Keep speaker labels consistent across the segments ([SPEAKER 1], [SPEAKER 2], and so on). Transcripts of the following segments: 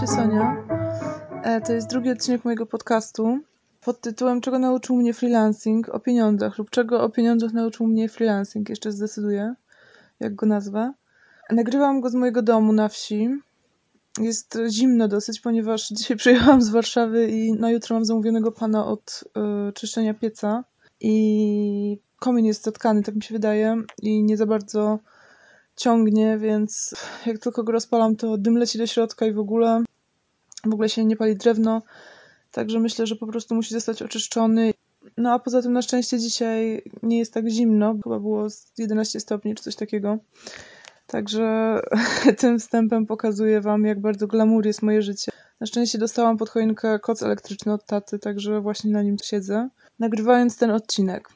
[SPEAKER 1] Się Sonia. E, to jest drugi odcinek mojego podcastu pod tytułem Czego nauczył mnie freelancing o pieniądzach lub czego o pieniądzach nauczył mnie freelancing. Jeszcze zdecyduję, jak go nazwę. Nagrywam go z mojego domu na wsi. Jest zimno dosyć, ponieważ dzisiaj przyjechałam z Warszawy i na jutro mam zamówionego pana od y, czyszczenia pieca. I komin jest zatkany, tak mi się wydaje, i nie za bardzo ciągnie, więc jak tylko go rozpalam, to dym leci do środka i w ogóle w ogóle się nie pali drewno. Także myślę, że po prostu musi zostać oczyszczony. No a poza tym na szczęście dzisiaj nie jest tak zimno. Chyba było 11 stopni czy coś takiego. Także tym wstępem pokazuję wam, jak bardzo glamour jest moje życie. Na szczęście dostałam pod choinkę koc elektryczny od taty, także właśnie na nim siedzę, nagrywając ten odcinek.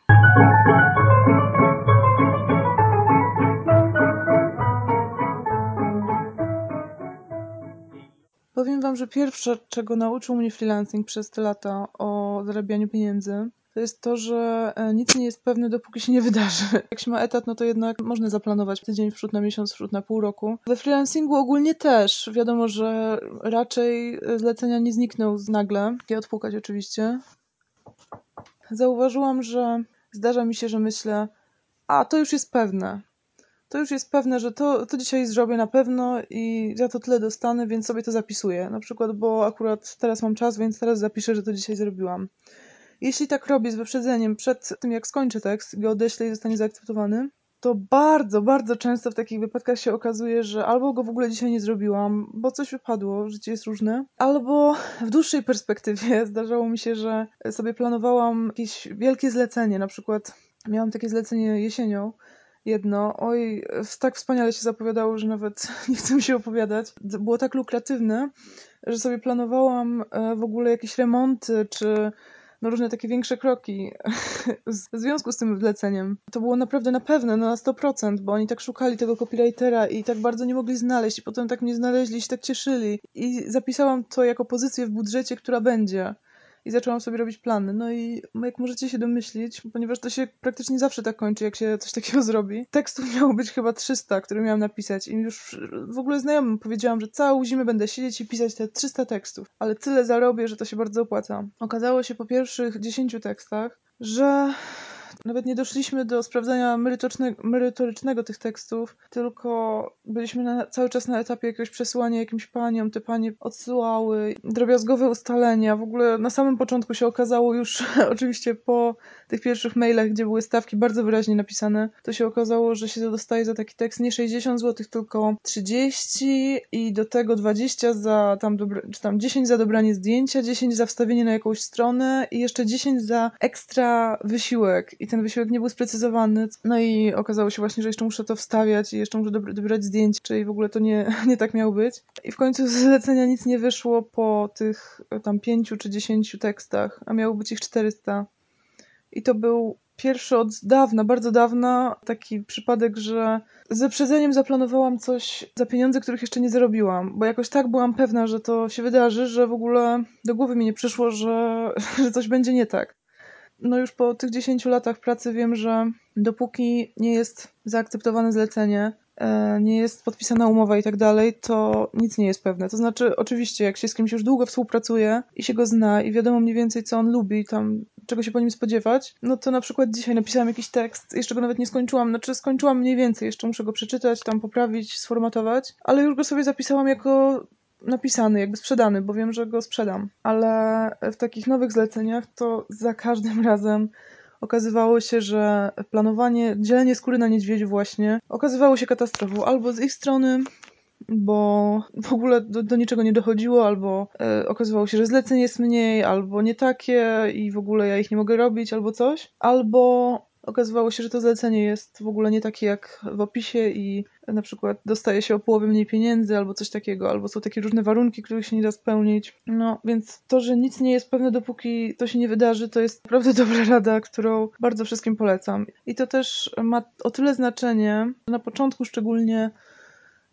[SPEAKER 1] Powiem wam, że pierwsze, czego nauczył mnie freelancing przez te lata o zarabianiu pieniędzy, to jest to, że e, nic nie jest pewne, dopóki się nie wydarzy. Jak się ma etat, no to jednak można zaplanować tydzień w przód na miesiąc, w przód na pół roku. We freelancingu ogólnie też. Wiadomo, że raczej zlecenia nie znikną nagle. Je odpukać oczywiście. Zauważyłam, że zdarza mi się, że myślę, a to już jest pewne to już jest pewne, że to, to dzisiaj zrobię na pewno i ja to tyle dostanę, więc sobie to zapisuję. Na przykład, bo akurat teraz mam czas, więc teraz zapiszę, że to dzisiaj zrobiłam. Jeśli tak robię z wyprzedzeniem przed tym, jak skończę tekst, go odeślę i zostanie zaakceptowany, to bardzo, bardzo często w takich wypadkach się okazuje, że albo go w ogóle dzisiaj nie zrobiłam, bo coś wypadło, życie jest różne, albo w dłuższej perspektywie zdarzało mi się, że sobie planowałam jakieś wielkie zlecenie, na przykład miałam takie zlecenie jesienią, jedno. Oj, tak wspaniale się zapowiadało, że nawet nie chcę mi się opowiadać. Było tak lukratywne, że sobie planowałam e, w ogóle jakieś remonty, czy no różne takie większe kroki w związku z tym zleceniem. To było naprawdę na pewno, no na 100%, bo oni tak szukali tego copywritera i tak bardzo nie mogli znaleźć i potem tak mnie znaleźli i się tak cieszyli. I zapisałam to jako pozycję w budżecie, która będzie i zaczęłam sobie robić plany. No i jak możecie się domyślić, ponieważ to się praktycznie zawsze tak kończy, jak się coś takiego zrobi. Tekstów miało być chyba 300, które miałam napisać i już w ogóle znajomym powiedziałam, że całą zimę będę siedzieć i pisać te 300 tekstów, ale tyle zarobię, że to się bardzo opłaca. Okazało się po pierwszych 10 tekstach, że nawet nie doszliśmy do sprawdzenia merytorycznego, tych tekstów, tylko byliśmy na, cały czas na etapie jakiegoś przesyłania jakimś paniom. Te panie odsyłały drobiazgowe ustalenia. W ogóle na samym początku się okazało już, oczywiście po tych pierwszych mailach, gdzie były stawki bardzo wyraźnie napisane, to się okazało, że się dostaje za taki tekst nie 60 zł, tylko 30 i do tego 20 za tam, dobra, czy tam 10 za dobranie zdjęcia, 10 za wstawienie na jakąś stronę i jeszcze 10 za ekstra wysiłek. I ten wysiłek nie był sprecyzowany. No i okazało się właśnie, że jeszcze muszę to wstawiać i jeszcze muszę dobrać zdjęć, czyli w ogóle to nie, nie tak miało być. I w końcu z zlecenia nic nie wyszło po tych tam pięciu czy dziesięciu tekstach, a miało być ich 400. I to był pierwszy od dawna, bardzo dawna, taki przypadek, że z wyprzedzeniem zaplanowałam coś za pieniądze, których jeszcze nie zarobiłam, bo jakoś tak byłam pewna, że to się wydarzy, że w ogóle do głowy mi nie przyszło, że, że coś będzie nie tak no już po tych 10 latach pracy wiem, że dopóki nie jest zaakceptowane zlecenie, e, nie jest podpisana umowa i tak dalej, to nic nie jest pewne. To znaczy, oczywiście, jak się z kimś już długo współpracuje i się go zna i wiadomo mniej więcej, co on lubi, tam czego się po nim spodziewać, no to na przykład dzisiaj napisałam jakiś tekst, jeszcze go nawet nie skończyłam, znaczy skończyłam mniej więcej, jeszcze muszę go przeczytać, tam poprawić, sformatować, ale już go sobie zapisałam jako napisany, jakby sprzedany, bo wiem, że go sprzedam. Ale w takich nowych zleceniach to za każdym razem okazywało się, że planowanie, dzielenie skóry na niedźwiedziu właśnie okazywało się katastrofą. Albo z ich strony, bo w ogóle do, do niczego nie dochodziło, albo e, okazywało się, że zleceń jest mniej, albo nie takie i w ogóle ja ich nie mogę robić, albo coś. Albo okazywało się, że to zlecenie jest w ogóle nie takie jak w opisie i na przykład dostaje się o połowę mniej pieniędzy albo coś takiego, albo są takie różne warunki, których się nie da spełnić. No, więc to, że nic nie jest pewne, dopóki to się nie wydarzy, to jest naprawdę dobra rada, którą bardzo wszystkim polecam. I to też ma o tyle znaczenie, na początku szczególnie,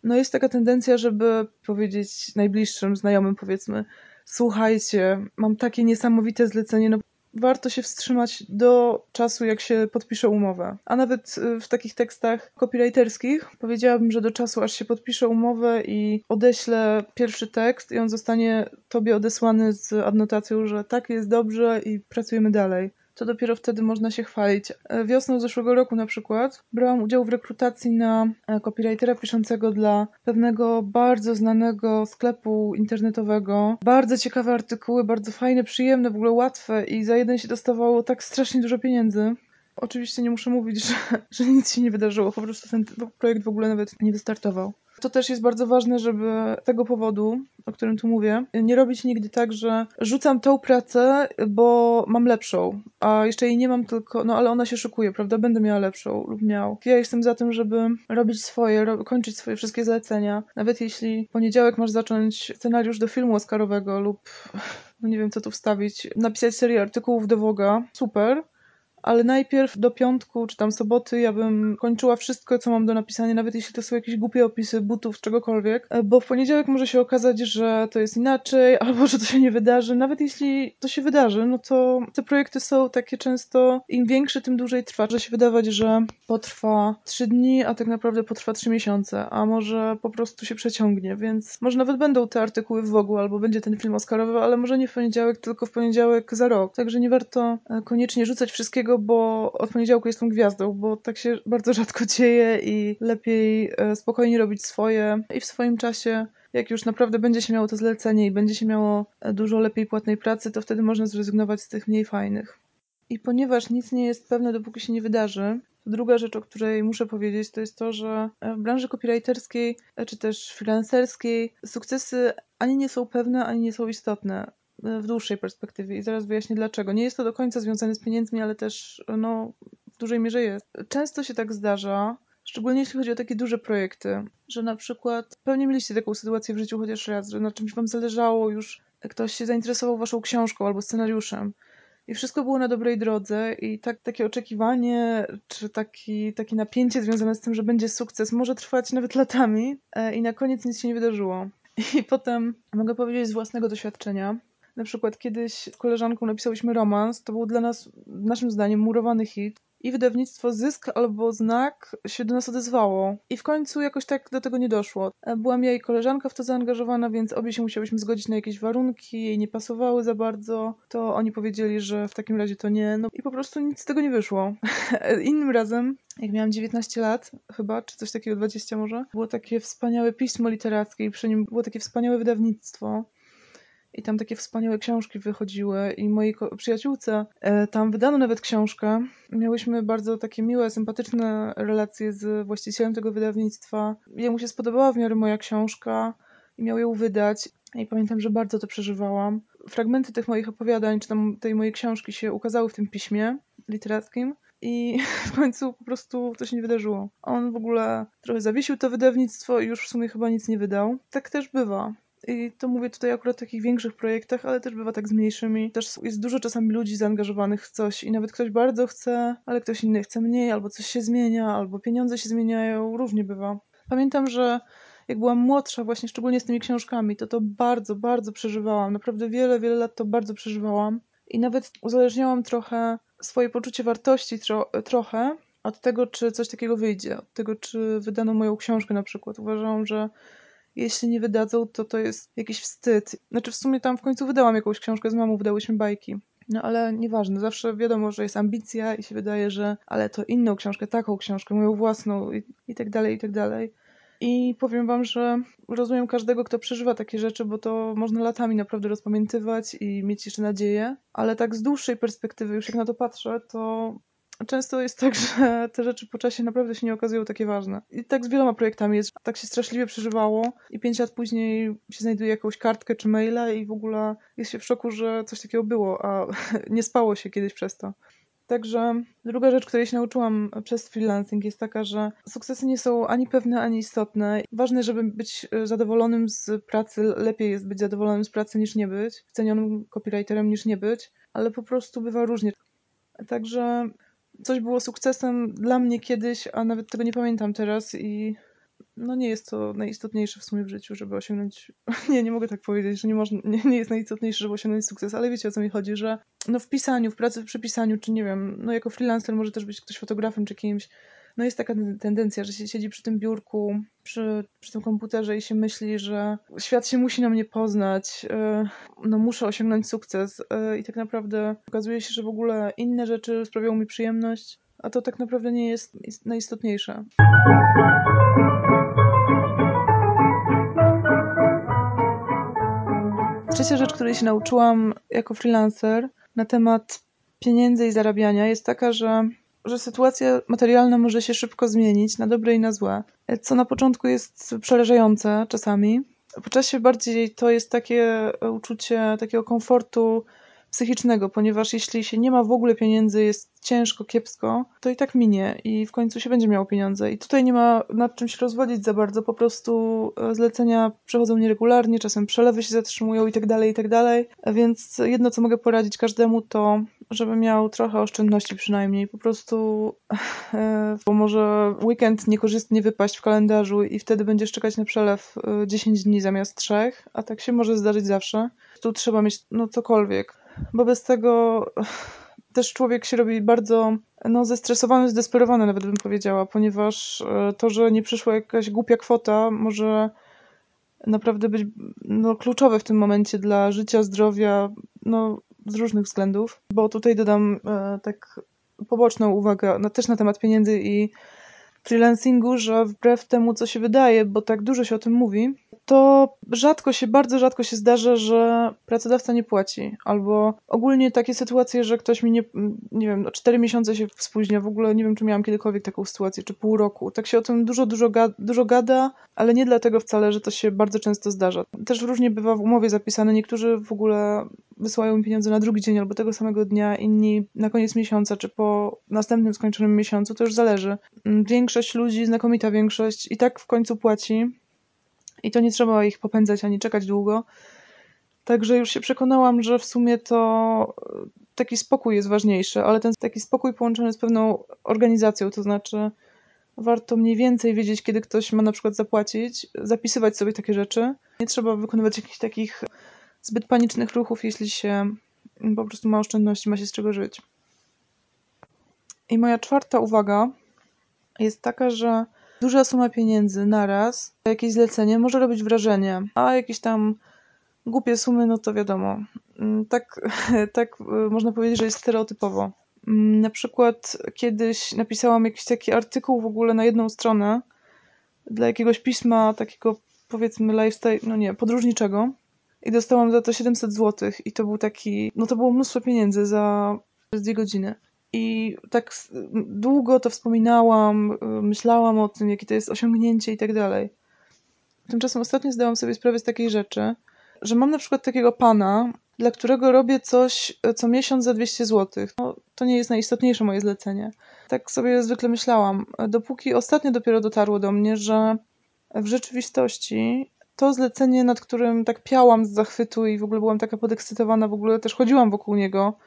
[SPEAKER 1] no jest taka tendencja, żeby powiedzieć najbliższym znajomym, powiedzmy, słuchajcie, mam takie niesamowite zlecenie, no warto się wstrzymać do czasu, jak się podpisze umowę. A nawet y, w takich tekstach copywriterskich powiedziałabym, że do czasu, aż się podpisze umowę i odeślę pierwszy tekst i on zostanie tobie odesłany z adnotacją, że tak jest dobrze i pracujemy dalej to dopiero wtedy można się chwalić. E, wiosną zeszłego roku na przykład brałam udział w rekrutacji na e, copywritera piszącego dla pewnego bardzo znanego sklepu internetowego. Bardzo ciekawe artykuły, bardzo fajne, przyjemne, w ogóle łatwe i za jeden się dostawało tak strasznie dużo pieniędzy. Oczywiście nie muszę mówić, że, że nic się nie wydarzyło, po prostu ten projekt w ogóle nawet nie wystartował. To też jest bardzo ważne, żeby tego powodu, o którym tu mówię, nie robić nigdy tak, że rzucam tą pracę, bo mam lepszą, a jeszcze jej nie mam tylko, no ale ona się szykuje, prawda? Będę miała lepszą lub miał. Ja jestem za tym, żeby robić swoje, ro kończyć swoje wszystkie zlecenia. Nawet jeśli poniedziałek masz zacząć scenariusz do filmu Oscarowego lub no nie wiem co tu wstawić, napisać serię artykułów do Woga, super, ale najpierw do piątku czy tam soboty ja bym kończyła wszystko, co mam do napisania, nawet jeśli to są jakieś głupie opisy butów, czegokolwiek, e, bo w poniedziałek może się okazać, że to jest inaczej, albo że to się nie wydarzy. Nawet jeśli to się wydarzy, no to te projekty są takie często, im większe, tym dłużej trwa. Może się wydawać, że potrwa trzy dni, a tak naprawdę potrwa trzy miesiące, a może po prostu się przeciągnie, więc może nawet będą te artykuły w ogóle, albo będzie ten film Oscarowy, ale może nie w poniedziałek, tylko w poniedziałek za rok. Także nie warto e, koniecznie rzucać wszystkiego bo od poniedziałku jestem gwiazdą, bo tak się bardzo rzadko dzieje i lepiej e, spokojnie robić swoje i w swoim czasie jak już naprawdę będzie się miało to zlecenie i będzie się miało e, dużo lepiej płatnej pracy, to wtedy można zrezygnować z tych mniej fajnych. I ponieważ nic nie jest pewne, dopóki się nie wydarzy, druga rzecz, o której muszę powiedzieć, to jest to, że w branży copywriterskiej czy też freelancerskiej sukcesy ani nie są pewne, ani nie są istotne w dłuższej perspektywie i zaraz wyjaśnię dlaczego. Nie jest to do końca związane z pieniędzmi, ale też no, w dużej mierze jest. Często się tak zdarza, szczególnie jeśli chodzi o takie duże projekty, że na przykład pewnie mieliście taką sytuację w życiu chociaż raz, że na czymś wam zależało już, ktoś się zainteresował waszą książką albo scenariuszem i wszystko było na dobrej drodze i tak, takie oczekiwanie, czy taki, takie napięcie związane z tym, że będzie sukces może trwać nawet latami e, i na koniec nic się nie wydarzyło. I potem mogę powiedzieć z własnego doświadczenia, na przykład kiedyś koleżanką napisałyśmy romans, to był dla nas, naszym zdaniem, murowany hit. I wydawnictwo Zysk albo Znak się do nas odezwało. I w końcu jakoś tak do tego nie doszło. E, byłam ja i koleżanka w to zaangażowana, więc obie się musiałyśmy zgodzić na jakieś warunki, jej nie pasowały za bardzo. To oni powiedzieli, że w takim razie to nie. No i po prostu nic z tego nie wyszło. Innym razem, jak miałam 19 lat chyba, czy coś takiego, 20 może, było takie wspaniałe pismo literackie i przy nim było takie wspaniałe wydawnictwo i tam takie wspaniałe książki wychodziły i mojej przyjaciółce e, tam wydano nawet książkę. Miałyśmy bardzo takie miłe, sympatyczne relacje z właścicielem tego wydawnictwa. Jemu się spodobała w miarę moja książka i miał ją wydać. I pamiętam, że bardzo to przeżywałam. Fragmenty tych moich opowiadań, czy tam tej mojej książki się ukazały w tym piśmie literackim. I w końcu po prostu to się nie wydarzyło. On w ogóle trochę zawiesił to wydawnictwo i już w sumie chyba nic nie wydał. Tak też bywa. I to mówię tutaj akurat o takich większych projektach, ale też bywa tak z mniejszymi. Też jest dużo czasami ludzi zaangażowanych w coś i nawet ktoś bardzo chce, ale ktoś inny chce mniej, albo coś się zmienia, albo pieniądze się zmieniają, różnie bywa. Pamiętam, że jak byłam młodsza, właśnie szczególnie z tymi książkami, to to bardzo, bardzo przeżywałam. Naprawdę wiele, wiele lat to bardzo przeżywałam. I nawet uzależniałam trochę swoje poczucie wartości tro trochę od tego, czy coś takiego wyjdzie, od tego, czy wydano moją książkę na przykład. Uważałam, że jeśli nie wydadzą, to to jest jakiś wstyd. Znaczy w sumie tam w końcu wydałam jakąś książkę z mamą, wydałyśmy bajki. No ale nieważne, zawsze wiadomo, że jest ambicja i się wydaje, że ale to inną książkę, taką książkę, moją własną i, i tak dalej, i tak dalej. I powiem wam, że rozumiem każdego, kto przeżywa takie rzeczy, bo to można latami naprawdę rozpamiętywać i mieć jeszcze nadzieję, ale tak z dłuższej perspektywy, już jak na to patrzę, to często jest tak, że te rzeczy po czasie naprawdę się nie okazują takie ważne. I tak z wieloma projektami jest. Tak się straszliwie przeżywało i pięć lat później się znajduje jakąś kartkę czy maila i w ogóle jest się w szoku, że coś takiego było, a nie spało się kiedyś przez to. Także druga rzecz, której się nauczyłam przez freelancing jest taka, że sukcesy nie są ani pewne, ani istotne. Ważne, żeby być zadowolonym z pracy. Lepiej jest być zadowolonym z pracy niż nie być. Cenionym copywriterem niż nie być, ale po prostu bywa różnie. Także coś było sukcesem dla mnie kiedyś, a nawet tego nie pamiętam teraz i no nie jest to najistotniejsze w sumie w życiu, żeby osiągnąć, nie, nie mogę tak powiedzieć, że nie, można, nie, nie jest najistotniejsze, żeby osiągnąć sukces, ale wiecie o co mi chodzi, że no w pisaniu, w pracy, w przepisaniu, czy nie wiem, no jako freelancer może też być ktoś fotografem czy kimś, no jest taka tendencja, że się siedzi przy tym biurku, przy, przy tym komputerze i się myśli, że świat się musi na mnie poznać, e, no muszę osiągnąć sukces e, i tak naprawdę okazuje się, że w ogóle inne rzeczy sprawiają mi przyjemność, a to tak naprawdę nie jest najistotniejsze. Trzecia rzecz, której się nauczyłam jako freelancer na temat pieniędzy i zarabiania jest taka, że że sytuacja materialna może się szybko zmienić na dobre i na złe, co na początku jest przerażające czasami. Po czasie bardziej to jest takie uczucie takiego komfortu psychicznego, ponieważ jeśli się nie ma w ogóle pieniędzy, jest ciężko, kiepsko, to i tak minie i w końcu się będzie miało pieniądze. I tutaj nie ma nad czym się rozwodzić za bardzo, po prostu e, zlecenia przechodzą nieregularnie, czasem przelewy się zatrzymują i tak dalej, i tak dalej. Więc jedno, co mogę poradzić każdemu, to żeby miał trochę oszczędności przynajmniej. Po prostu, e, bo może weekend niekorzystnie wypaść w kalendarzu i wtedy będziesz czekać na przelew 10 e, dni zamiast 3, a tak się może zdarzyć zawsze. Tu trzeba mieć no cokolwiek, bo bez tego też człowiek się robi bardzo no, zestresowany, zdesperowany nawet bym powiedziała, ponieważ e, to, że nie przyszła jakaś głupia kwota może naprawdę być no, kluczowe w tym momencie dla życia, zdrowia, no, z różnych względów, bo tutaj dodam e, tak poboczną uwagę no, też na temat pieniędzy i freelancingu, że wbrew temu, co się wydaje, bo tak dużo się o tym mówi, to rzadko się, bardzo rzadko się zdarza, że pracodawca nie płaci. Albo ogólnie takie sytuacje, że ktoś mi nie, nie wiem, 4 miesiące się spóźnia. W ogóle nie wiem, czy miałam kiedykolwiek taką sytuację, czy pół roku. Tak się o tym dużo, dużo, ga dużo gada, ale nie dlatego wcale, że to się bardzo często zdarza. Też różnie bywa w umowie zapisane. Niektórzy w ogóle wysyłają mi pieniądze na drugi dzień albo tego samego dnia, inni na koniec miesiąca, czy po następnym skończonym miesiącu, to już zależy. Większość ludzi, znakomita większość, i tak w końcu płaci i to nie trzeba ich popędzać ani czekać długo. Także już się przekonałam, że w sumie to e, taki spokój jest ważniejszy, ale ten taki spokój połączony z pewną organizacją, to znaczy warto mniej więcej wiedzieć, kiedy ktoś ma na przykład zapłacić, zapisywać sobie takie rzeczy. Nie trzeba wykonywać jakichś takich zbyt panicznych ruchów, jeśli się po prostu ma oszczędności, ma się z czego żyć. I moja czwarta uwaga jest taka, że Duża suma pieniędzy naraz, jakieś zlecenie może robić wrażenie, a jakieś tam głupie sumy, no to wiadomo. Mm, tak, tak y, można powiedzieć, że jest stereotypowo. Mm, na przykład kiedyś napisałam jakiś taki artykuł w ogóle na jedną stronę dla jakiegoś pisma takiego powiedzmy lifestyle, no nie, podróżniczego i dostałam za to 700 zł i to był taki, no to było mnóstwo pieniędzy za dwie godziny. I tak długo to wspominałam, y, myślałam o tym, jakie to jest osiągnięcie i tak dalej. Tymczasem ostatnio zdałam sobie sprawę z takiej rzeczy, że mam na przykład takiego pana, dla którego robię coś y, co miesiąc za 200 zł. No, to nie jest najistotniejsze moje zlecenie. Tak sobie zwykle myślałam. Dopóki ostatnio dopiero dotarło do mnie, że w rzeczywistości to zlecenie, nad którym tak piałam z zachwytu i w ogóle byłam taka podekscytowana, w ogóle też chodziłam wokół niego,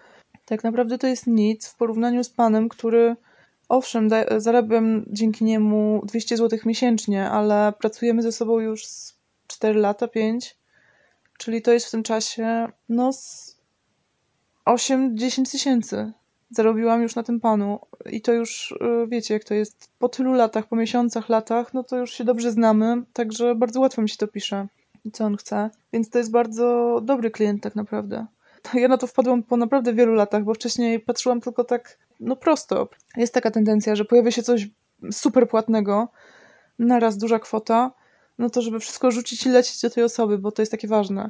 [SPEAKER 1] tak naprawdę to jest nic w porównaniu z panem, który owszem, zarabiam dzięki niemu 200 zł miesięcznie, ale pracujemy ze sobą już 4 lata, 5, czyli to jest w tym czasie no 8-10 tysięcy zarobiłam już na tym panu. I to już y, wiecie jak to jest. Po tylu latach, po miesiącach, latach, no to już się dobrze znamy, także bardzo łatwo mi się to pisze, co on chce, więc to jest bardzo dobry klient tak naprawdę ja na to wpadłam po naprawdę wielu latach, bo wcześniej patrzyłam tylko tak, no prosto. Jest taka tendencja, że pojawia się coś super płatnego, naraz duża kwota, no to żeby wszystko rzucić i lecieć do tej osoby, bo to jest takie ważne.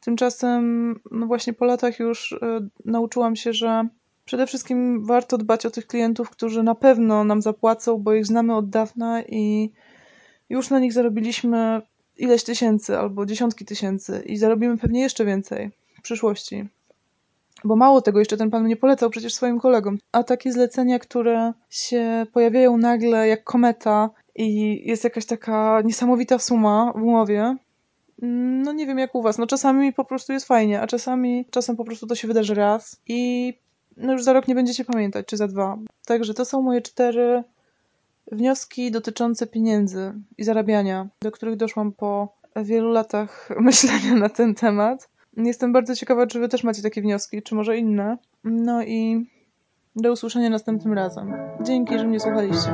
[SPEAKER 1] Tymczasem, no właśnie po latach już y, nauczyłam się, że przede wszystkim warto dbać o tych klientów, którzy na pewno nam zapłacą, bo ich znamy od dawna i już na nich zarobiliśmy ileś tysięcy albo dziesiątki tysięcy i zarobimy pewnie jeszcze więcej przyszłości. Bo mało tego, jeszcze ten pan mnie polecał przecież swoim kolegom. A takie zlecenia, które się pojawiają nagle jak kometa i jest jakaś taka niesamowita suma w umowie, mm, no nie wiem jak u was. No czasami po prostu jest fajnie, a czasami czasem po prostu to się wydarzy raz i no już za rok nie będziecie pamiętać, czy za dwa. Także to są moje cztery wnioski dotyczące pieniędzy i zarabiania, do których doszłam po wielu latach myślenia na ten temat. Jestem bardzo ciekawa, czy wy też macie takie wnioski, czy może inne. No i do usłyszenia następnym razem. Dzięki, że mnie słuchaliście.